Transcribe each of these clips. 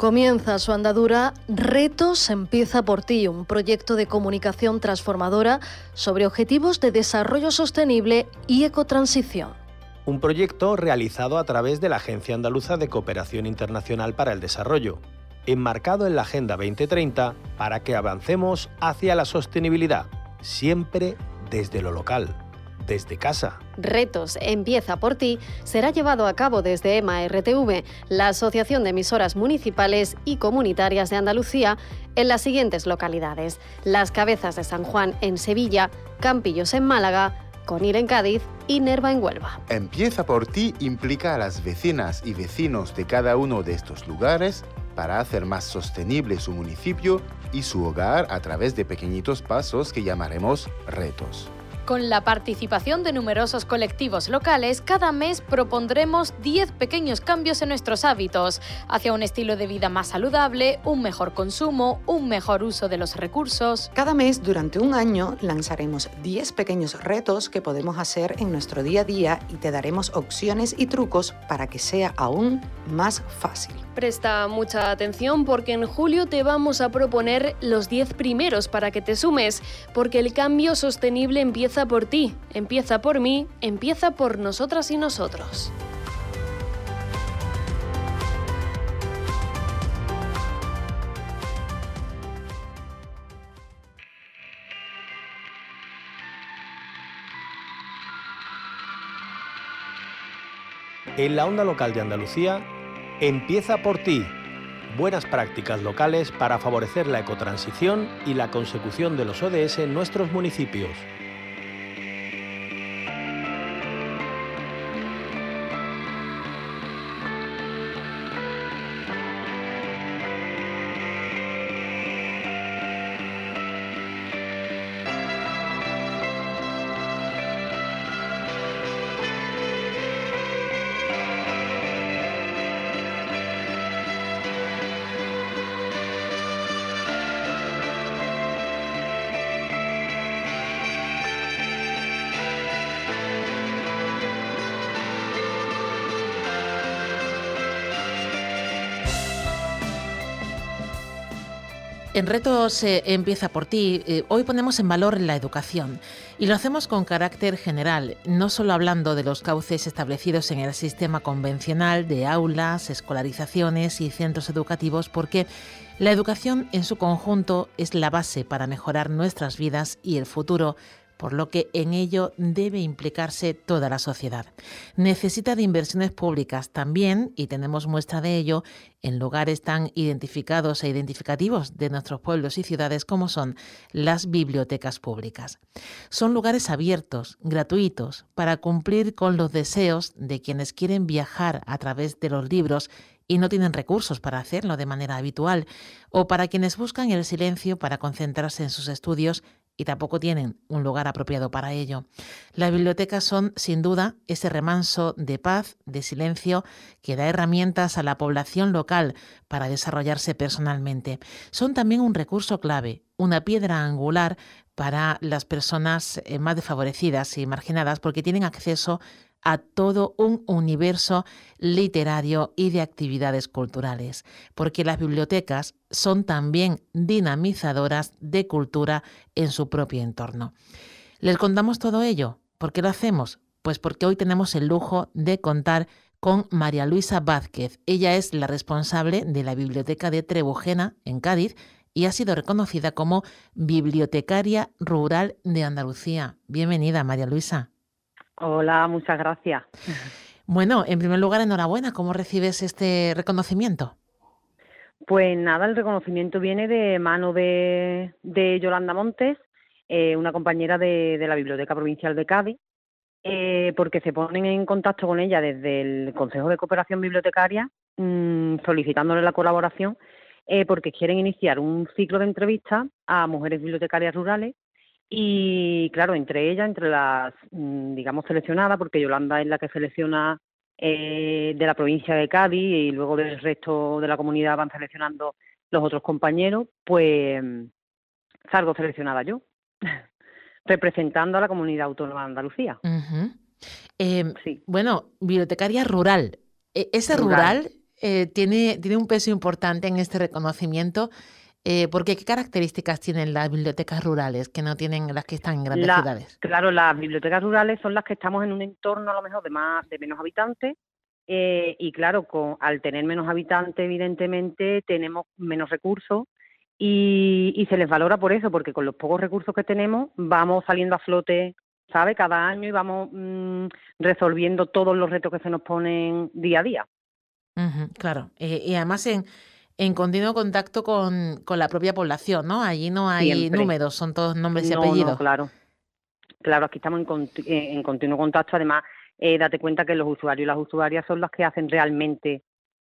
Comienza su andadura Retos empieza por ti, un proyecto de comunicación transformadora sobre objetivos de desarrollo sostenible y ecotransición. Un proyecto realizado a través de la Agencia Andaluza de Cooperación Internacional para el Desarrollo, enmarcado en la Agenda 2030 para que avancemos hacia la sostenibilidad, siempre desde lo local desde casa. Retos Empieza por ti será llevado a cabo desde EMA RTV, la Asociación de Emisoras Municipales y Comunitarias de Andalucía, en las siguientes localidades: Las Cabezas de San Juan en Sevilla, Campillos en Málaga, Conil en Cádiz y Nerva en Huelva. Empieza por ti implica a las vecinas y vecinos de cada uno de estos lugares para hacer más sostenible su municipio y su hogar a través de pequeñitos pasos que llamaremos retos. Con la participación de numerosos colectivos locales, cada mes propondremos 10 pequeños cambios en nuestros hábitos, hacia un estilo de vida más saludable, un mejor consumo, un mejor uso de los recursos. Cada mes, durante un año, lanzaremos 10 pequeños retos que podemos hacer en nuestro día a día y te daremos opciones y trucos para que sea aún más fácil. Presta mucha atención porque en julio te vamos a proponer los 10 primeros para que te sumes, porque el cambio sostenible empieza por ti, empieza por mí, empieza por nosotras y nosotros. En la onda local de Andalucía, empieza por ti. Buenas prácticas locales para favorecer la ecotransición y la consecución de los ODS en nuestros municipios. En Retos empieza por ti. Eh, hoy ponemos en valor la educación y lo hacemos con carácter general, no solo hablando de los cauces establecidos en el sistema convencional de aulas, escolarizaciones y centros educativos, porque la educación en su conjunto es la base para mejorar nuestras vidas y el futuro por lo que en ello debe implicarse toda la sociedad. Necesita de inversiones públicas también, y tenemos muestra de ello en lugares tan identificados e identificativos de nuestros pueblos y ciudades como son las bibliotecas públicas. Son lugares abiertos, gratuitos, para cumplir con los deseos de quienes quieren viajar a través de los libros y no tienen recursos para hacerlo de manera habitual, o para quienes buscan el silencio para concentrarse en sus estudios y tampoco tienen un lugar apropiado para ello. Las bibliotecas son, sin duda, ese remanso de paz, de silencio, que da herramientas a la población local para desarrollarse personalmente. Son también un recurso clave, una piedra angular para las personas eh, más desfavorecidas y marginadas porque tienen acceso a todo un universo literario y de actividades culturales, porque las bibliotecas son también dinamizadoras de cultura en su propio entorno. Les contamos todo ello. ¿Por qué lo hacemos? Pues porque hoy tenemos el lujo de contar con María Luisa Vázquez. Ella es la responsable de la Biblioteca de Trebujena, en Cádiz, y ha sido reconocida como Bibliotecaria Rural de Andalucía. Bienvenida, María Luisa. Hola, muchas gracias. Bueno, en primer lugar, enhorabuena. ¿Cómo recibes este reconocimiento? Pues nada, el reconocimiento viene de mano de, Yolanda Montes, eh, una compañera de, la Biblioteca Provincial de Cádiz, eh, porque se ponen en contacto con ella desde el Consejo de Cooperación Bibliotecaria, mm, solicitándole la colaboración, eh, porque quieren iniciar un ciclo de entrevistas a mujeres bibliotecarias rurales y claro, entre ellas, entre las, mm, digamos, seleccionadas, porque Yolanda es la que selecciona eh, de la provincia de Cádiz y luego del resto de la comunidad van seleccionando los otros compañeros, pues salgo seleccionada yo, representando a la comunidad autónoma de Andalucía. Em, bueno, bibliotecaria rural. E, ¿Ese rural, eh, tiene, tiene un peso importante en este reconocimiento. Eh, porque ¿qué características tienen las bibliotecas rurales que no tienen las que están en grandes ciudades? Claro, las bibliotecas rurales son las que estamos en un entorno a lo mejor de más de menos habitantes eh, y claro, con, al tener menos habitantes evidentemente tenemos menos recursos y, y, se les valora por eso, porque con los pocos recursos que tenemos vamos saliendo a flote, ¿sabe? Cada año y vamos mm, resolviendo todos los retos que se nos ponen día a día. claro, eh, y además en, en continuo contacto con, con, la propia población, ¿no? Allí no hay números, son todos nombres y apellidos. No, claro. Claro, aquí estamos en, en continuo contacto. Además, eh, date cuenta que los usuarios y las usuarias son los que hacen realmente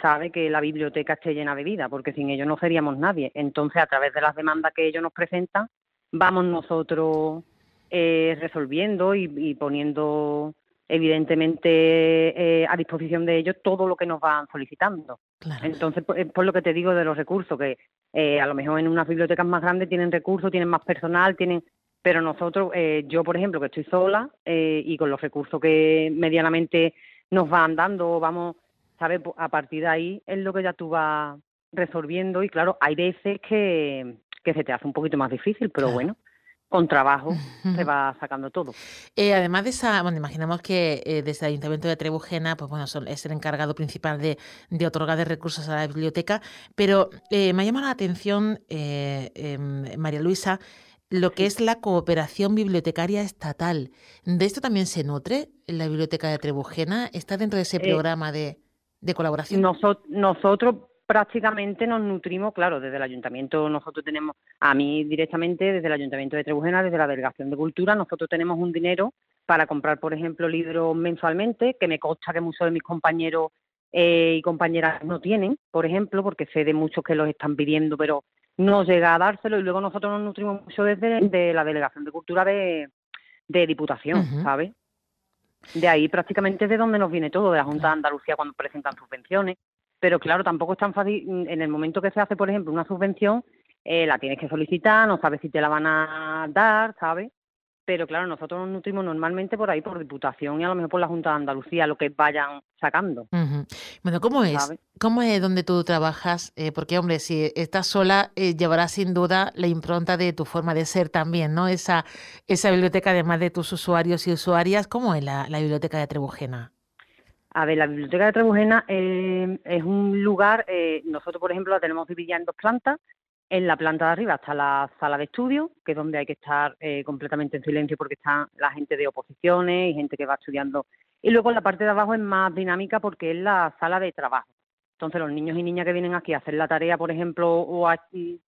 sabe que la biblioteca esté llena de vida, porque sin ellos no seríamos nadie. Entonces, a través de las demandas que ellos nos presentan, vamos nosotros eh, resolviendo y, poniendo evidentemente eh, a disposición de ellos todo lo que nos van solicitando. Entonces, por, por, lo que te digo de los recursos, que eh, a lo mejor en unas bibliotecas más grandes tienen recursos, tienen más personal, tienen pero nosotros, yo por ejemplo, que estoy sola y con los recursos que medianamente nos van dando, vamos ¿sabes? A partir de ahí es lo que ya tú vas resolviendo y claro, hay veces que, que se te hace un poquito más difícil, pero bueno, con trabajo se va sacando todo. Eh, además de esa, bueno, imaginamos que eh, desde el Ayuntamiento de Trebujena, pues bueno, es el encargado principal de, de otorgar de recursos a la biblioteca, pero eh, me ha llamado la atención, em, María Luisa, lo que es la cooperación bibliotecaria estatal. ¿De esto también se nutre la Biblioteca de Trebujena? ¿Está dentro de ese programa de, de colaboración? nosotros prácticamente nos nutrimos, claro, desde el ayuntamiento nosotros tenemos, a mí directamente desde el ayuntamiento de Trebujena, desde la delegación de cultura, nosotros tenemos un dinero para comprar, por ejemplo, libros mensualmente, que me consta que muchos de mis compañeros eh, y compañeras no tienen, por ejemplo, porque sé de muchos que los están pidiendo, pero no llega a dárselo y luego nosotros nos nutrimos mucho desde la delegación de cultura de, de Diputación, ¿sabes? De ahí prácticamente es de donde nos viene todo, de la Junta de Andalucía cuando presentan subvenciones. Pero claro, tampoco es tan fácil, mm, en el momento que se hace, por ejemplo, una subvención, eh, la tienes que solicitar, no sabes si te la van a dar, ¿sabes? pero claro, nosotros nos nutrimos normalmente por ahí, por Diputación y a lo mejor por la Junta de Andalucía, lo que vayan sacando. Bueno, ¿cómo es? ¿Cómo es donde tú trabajas? Eh, porque, hombre, si estás sola, eh, llevarás sin duda la impronta de tu forma de ser también, ¿no? Esa, esa biblioteca, además de tus usuarios y usuarias, ¿cómo es la, biblioteca de Trebujena? A ver, la biblioteca de Trebujena eh, es un lugar, nosotros por ejemplo la tenemos dividida en dos plantas, en la planta de arriba está la sala de estudio, que es donde hay que estar eh, completamente en silencio porque está la gente de oposiciones y gente que va estudiando. Y luego en la parte de abajo es más dinámica porque es la sala de trabajo. Entonces los niños y niñas que vienen aquí a hacer la tarea, por ejemplo, o a, eh,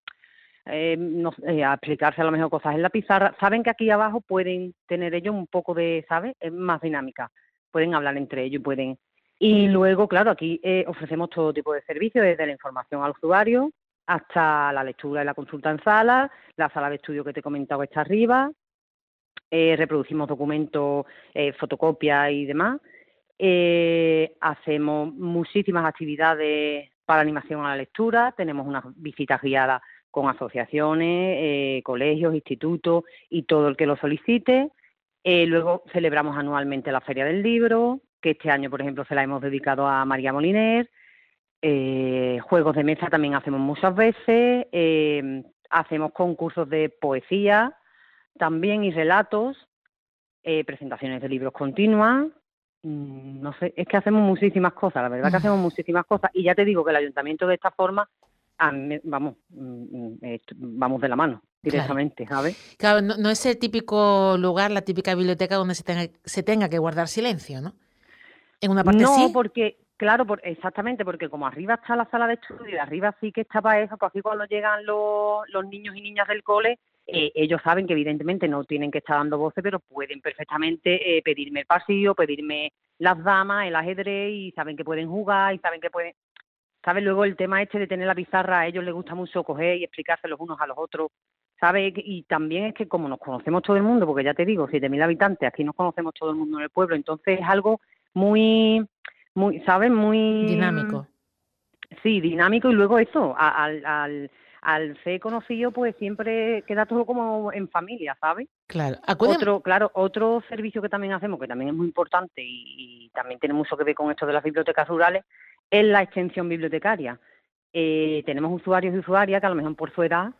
eh, a explicarse a lo mejor cosas en la pizarra, saben que aquí abajo pueden tener ellos un poco de, ¿sabes? Es más dinámica. Pueden hablar entre ellos, pueden... Y luego, claro, aquí ofrecemos todo tipo de servicios, desde la información al usuario, hasta la lectura y la consulta en sala, la sala de estudio que te he comentado está arriba, eh, reproducimos documentos, eh, fotocopias y demás, eh, hacemos muchísimas actividades para animación a la lectura, tenemos unas visitas guiadas con asociaciones, colegios, institutos y todo el que lo solicite. Luego celebramos anualmente la Feria del Libro, que este año, por ejemplo, se la hemos dedicado a María Moliner. Eh, juegos de mesa también hacemos muchas veces, eh, hacemos concursos de poesía también y relatos, eh, presentaciones de libros continuas, mm, no sé, es que hacemos muchísimas cosas, la verdad que hacemos muchísimas cosas. Y ya te digo que el ayuntamiento de esta forma, vamos, mm, vamos de la mano directamente, ¿sabes? Claro, no, es el típico lugar, la típica biblioteca donde se tenga, se tenga que guardar silencio, ¿no? En una parte no, porque Claro, por, exactamente, porque como arriba está la sala de estudio y arriba sí que está para eso, pues así cuando llegan los, los niños y niñas del cole, eh, ellos saben que evidentemente no tienen que estar dando voces, pero pueden perfectamente eh, pedirme el pasillo, pedirme las damas, el ajedrez y saben que pueden jugar y saben que pueden... ¿Sabes? Luego el tema este de tener la pizarra, a ellos les gusta mucho coger y explicarse los unos a los otros, ¿sabes? Y también es que como nos conocemos todo el mundo, porque ya te digo, 7.000 habitantes, aquí nos conocemos todo el mundo en el pueblo, entonces es algo muy muy, ¿sabes? Muy... Dinámico. Sí, dinámico y luego eso, al, al, al ser conocido pues siempre queda todo como en familia, ¿sabes? Claro. Otro, claro, otro servicio que también hacemos, que también es muy importante y, también tiene mucho que ver con esto de las bibliotecas rurales, es la extensión bibliotecaria. Eh, tenemos usuarios y usuarias que a lo mejor por su edad,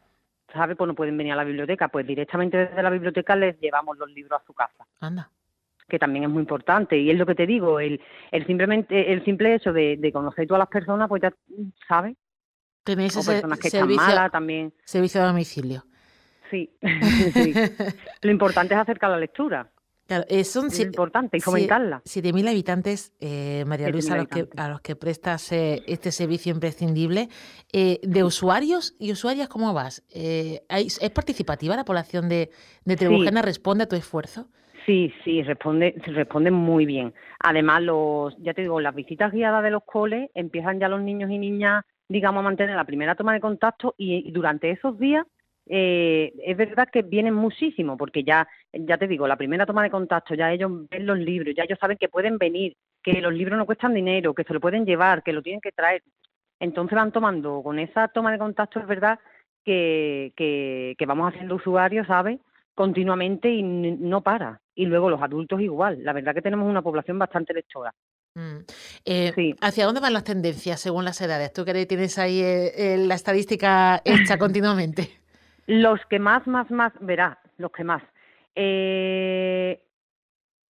¿sabe? Pues no pueden venir a la biblioteca. Pues directamente desde la biblioteca les llevamos los libros a su casa. Anda. Que también es muy importante. Y es lo que te digo, el, el simplemente, el simple hecho de, de conocer todas las personas, pues ya sabes. Tenéis O personas que servicio, están malas también. servicio a domicilio. Sí. sí. Lo importante es acercar la lectura. Claro, eh, son Es siete- importante y sie- fomentarla. 7.000 habitantes, eh, María 7.000 Luisa, a los que, a los que prestas eh, este servicio imprescindible. Eh, ¿De usuarios y usuarias cómo vas? Eh, ¿hay- ¿Es participativa la población de, de Trebujena? ¿Responde a tu esfuerzo? Sí, sí, responde, responden muy bien. Además, los, ya te digo, las visitas guiadas de los coles empiezan ya los niños y niñas, digamos, a mantener la primera toma de contacto y, y durante esos días eh, es verdad que vienen muchísimo, porque ya, ya te digo, la primera toma de contacto, ya ellos ven los libros, ya ellos saben que pueden venir, que los libros no cuestan dinero, que se lo pueden llevar, que lo tienen que traer. Entonces van tomando, con esa toma de contacto es verdad que, que, que vamos haciendo usuarios, ¿sabes? Continuamente y no para. Y luego los adultos igual. La verdad que tenemos una población bastante lectora. Mm. Eh, Sí. ¿Hacia dónde van las tendencias según las edades? Tú que tienes ahí eh, eh, la estadística hecha continuamente. Los que más, más, más, verá, los que más. Eh,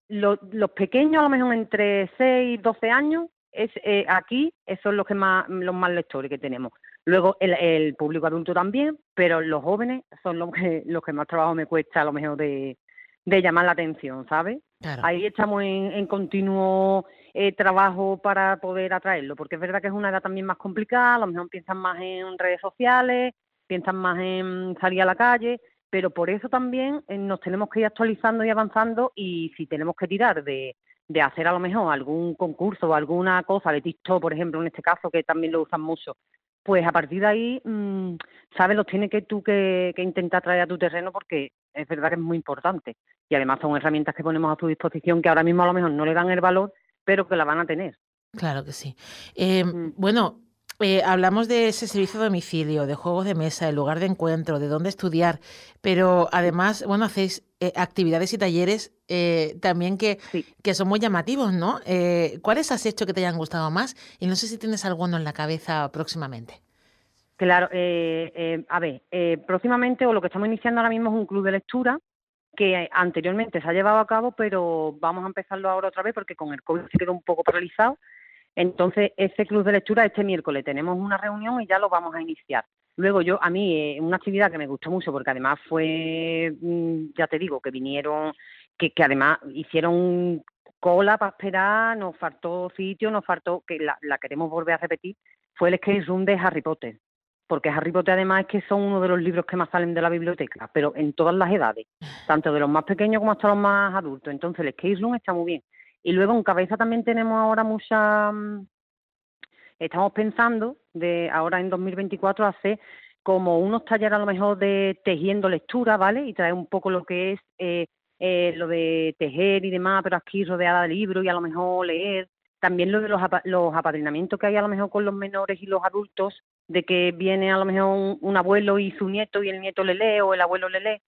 lo- los pequeños, a lo mejor entre 6 y 12 años, es eh, aquí, esos son los que más, los más lectores que tenemos. Luego el, el público adulto también, pero los jóvenes son los que, los que más trabajo me cuesta a lo mejor de, de llamar la atención, ¿sabes? Claro. Ahí estamos en, en continuo eh, trabajo para poder atraerlo, porque es verdad que es una edad también más complicada, a lo mejor piensan más en redes sociales, piensan más en salir a la calle, pero por eso también eh, nos tenemos que ir actualizando y avanzando y si tenemos que tirar de, de hacer a lo mejor algún concurso o alguna cosa de TikTok, por ejemplo, en este caso, que también lo usan mucho, pues a partir de ahí, mm, sabes, los tienes que tú que, que intentar traer a tu terreno porque es verdad que es muy importante. Y además son herramientas que ponemos a tu disposición que ahora mismo a lo mejor no le dan el valor, pero que la van a tener. Claro que sí. Eh, Mm. Bueno, eh, hablamos de ese servicio a domicilio, de juegos de mesa, el lugar de encuentro, de dónde estudiar, pero además, bueno, hacéis eh, actividades y talleres eh, también que, Sí. que son muy llamativos, ¿no? Eh, ¿Cuáles has hecho que te hayan gustado más? Y no sé si tienes alguno en la cabeza próximamente. Claro, eh, eh, a ver, eh, próximamente o lo que estamos iniciando ahora mismo es un club de lectura que anteriormente se ha llevado a cabo, pero vamos a empezarlo ahora otra vez porque con el COVID se quedó un poco paralizado. Entonces, ese club de lectura este miércoles tenemos una reunión y ya lo vamos a iniciar. Luego yo, a mí, eh, una actividad que me gustó mucho porque además fue, mm, ya te digo, que vinieron, que, que además hicieron cola para esperar, nos faltó sitio, nos faltó, que la, la queremos volver a repetir, fue el skate room de Harry Potter. Porque Harry Potter además es que son uno de los libros que más salen de la biblioteca, pero en todas las edades, tanto de los más pequeños como hasta los más adultos. Entonces el skate room está muy bien. Y luego en cabeza también tenemos ahora mucha, mm, estamos pensando de ahora en 2024 hacer como unos talleres a lo mejor de tejiendo lectura, ¿vale? Y traer un poco lo que es eh, eh, lo de tejer y demás, pero aquí rodeada de libros y a lo mejor leer. También lo de los, apa- los apadrinamientos que hay a lo mejor con los menores y los adultos, de que viene a lo mejor un, un abuelo y su nieto y el nieto le lee o el abuelo le lee.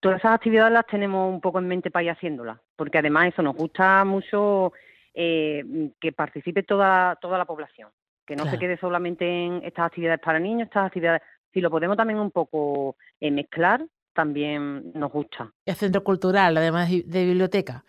Todas esas actividades las tenemos un poco en mente para ir haciéndolas, porque además eso nos gusta mucho eh, que participe toda, toda la población, que no Claro. se quede solamente en estas actividades para niños, estas actividades, si lo podemos también un poco eh, mezclar, también nos gusta. El centro cultural, además de biblioteca.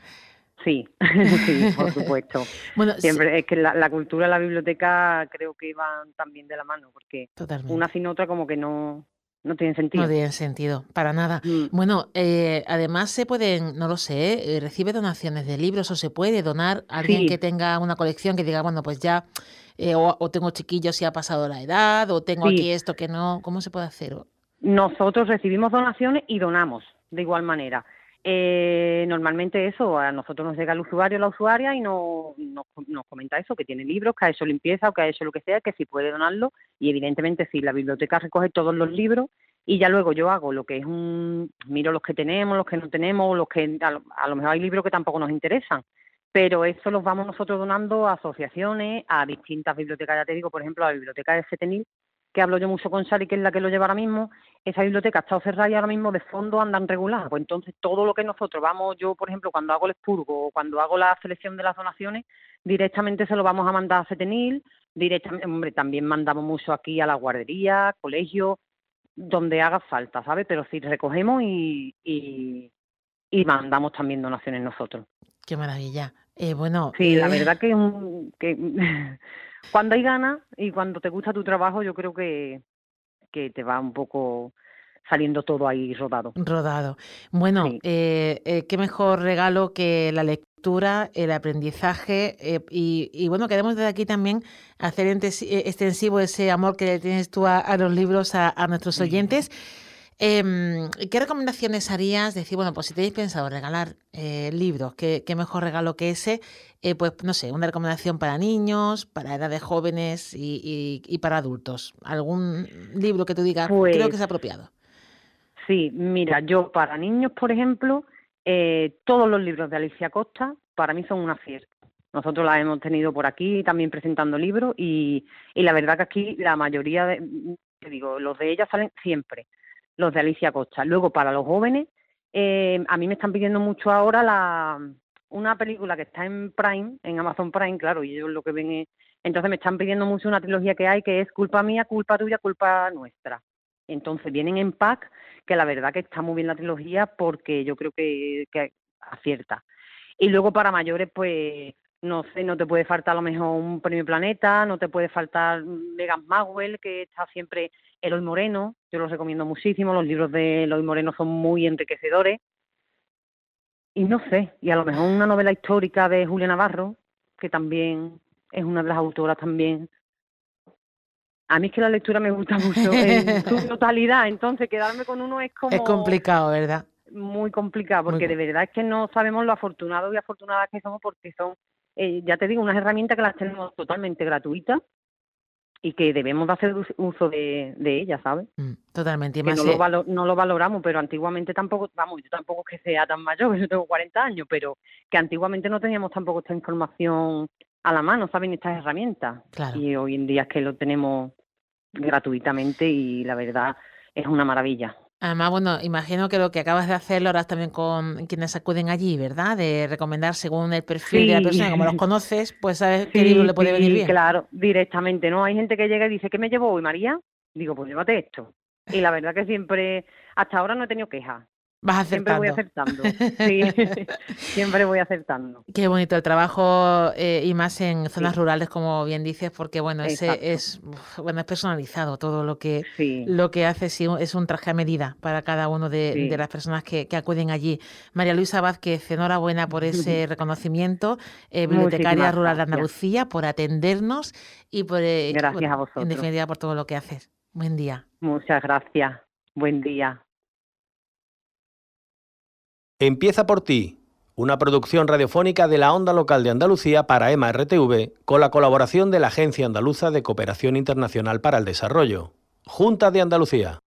Sí, sí, por supuesto. Bueno, sí, Siempre es que la, la cultura y la biblioteca creo que van también de la mano, porque totalmente. una sin otra como que no, no tiene sentido. No tiene sentido, para nada. Mm. Bueno, eh, además se pueden, no lo sé, eh, recibe donaciones de libros o se puede donar a alguien Sí. que tenga una colección que diga, bueno, pues ya, eh, o, o tengo chiquillos y ha pasado la edad, o tengo Sí. aquí esto que no, ¿cómo se puede hacer? Nosotros recibimos donaciones y donamos de igual manera. Eh, normalmente eso, a nosotros nos llega el usuario la usuaria y nos, nos, nos comenta eso, que tiene libros, que ha hecho limpieza o que ha hecho lo que sea, que si puede donarlo. Y evidentemente si la biblioteca recoge todos los libros y ya luego yo hago lo que es un, miro los que tenemos, los que no tenemos, los que a lo, a lo mejor hay libros que tampoco nos interesan, pero eso los vamos nosotros donando a asociaciones, a distintas bibliotecas, ya te digo, por ejemplo, a la biblioteca de Setenil, que hablo yo mucho con Sari, que es la que lo lleva ahora mismo, esa biblioteca ha estado cerrada y ahora mismo de fondo andan regular. Pues entonces todo lo que nosotros vamos, yo por ejemplo, cuando hago el expurgo o cuando hago la selección de las donaciones, directamente se lo vamos a mandar a CETENIL, directamente, hombre, también mandamos mucho aquí a la guardería, colegio, donde haga falta, ¿sabes? Pero sí recogemos y, y, mandamos también donaciones nosotros. Qué maravilla. Eh, bueno, sí, la eh, verdad que, que cuando hay ganas y cuando te gusta tu trabajo, yo creo que, que te va un poco saliendo todo ahí rodado. Rodado. Bueno, eh, eh, qué mejor regalo que la lectura, el aprendizaje eh, y, bueno, queremos desde aquí también hacer extensivo ese amor que tienes tú a, los libros a, nuestros oyentes. Em, ¿Qué recomendaciones harías? Decir, bueno, pues si tenéis pensado regalar eh, libros, ¿qué, mejor regalo que ese? Eh, pues no sé, una recomendación para niños, para edades jóvenes y, para adultos. ¿Algún libro que tú digas, creo que es pues apropiado? Sí, mira, yo para niños, por ejemplo, eh, todos los libros de Alicia Costa para mí son una fiesta. Nosotros la hemos tenido por aquí también presentando libros y, y la verdad que aquí la mayoría de, te digo, los de ellas salen siempre los de Alicia Costa. Luego, para los jóvenes, eh, a mí me están pidiendo mucho ahora la una película que está en Prime, en Amazon Prime, claro, y ellos lo que ven es... Entonces me están pidiendo mucho una trilogía que hay que es culpa mía, culpa tuya, culpa nuestra. Entonces vienen en pack, que la verdad que está muy bien la trilogía porque yo creo que, que acierta. Y luego para mayores, pues no sé, no te puede faltar a lo mejor un premio Planeta, no te puede faltar Megan Maxwell, que está siempre Eloy Moreno, yo los recomiendo muchísimo, los libros de Eloy Moreno son muy enriquecedores. Y no sé, y a lo mejor una novela histórica de Julia Navarro, que también es una de las autoras también. A mí es que la lectura me gusta mucho en su totalidad, entonces quedarme con uno es como... Es complicado, ¿verdad? Muy complicado, porque de verdad es que no sabemos lo afortunados y afortunadas que somos porque son eh, ya te digo, unas herramientas que las tenemos totalmente gratuitas y que debemos de hacer uso de, de ellas, ¿sabes? Mm, totalmente. Que no, lo no lo valoramos, pero antiguamente tampoco, vamos, yo tampoco es que sea tan mayor, yo tengo 40 años, pero que antiguamente no teníamos tampoco esta información a la mano, ¿saben? Estas herramientas. Y hoy en día es que lo tenemos gratuitamente y la verdad es una maravilla. Además, bueno, imagino que lo que acabas de hacer lo harás también con quienes acuden allí, ¿verdad? De recomendar según el perfil de la persona, como los conoces, pues sabes qué libro le puede venir bien. Claro, directamente, ¿no? Hay gente que llega y dice, ¿qué me llevo hoy, María? Digo, pues llévate esto. Y la verdad que siempre, hasta ahora no he tenido quejas. Vas acertando. Siempre voy acertando. Sí, siempre voy acertando. Qué bonito el trabajo eh, y más en zonas rurales, como bien dices, porque bueno, ese es bueno es personalizado todo lo que lo que hace es un traje a medida para cada uno de, las personas que, acuden allí. María Luisa Vázquez, enhorabuena por ese reconocimiento, eh, bibliotecaria rural de Andalucía, por atendernos y por eh, gracias a vosotros. en definitiva por todo lo que haces. Buen día. Muchas gracias. Buen día. Empieza por ti, una producción radiofónica de la onda local de Andalucía para EMA RTV con la colaboración de la Agencia Andaluza de Cooperación Internacional para el Desarrollo, Junta de Andalucía.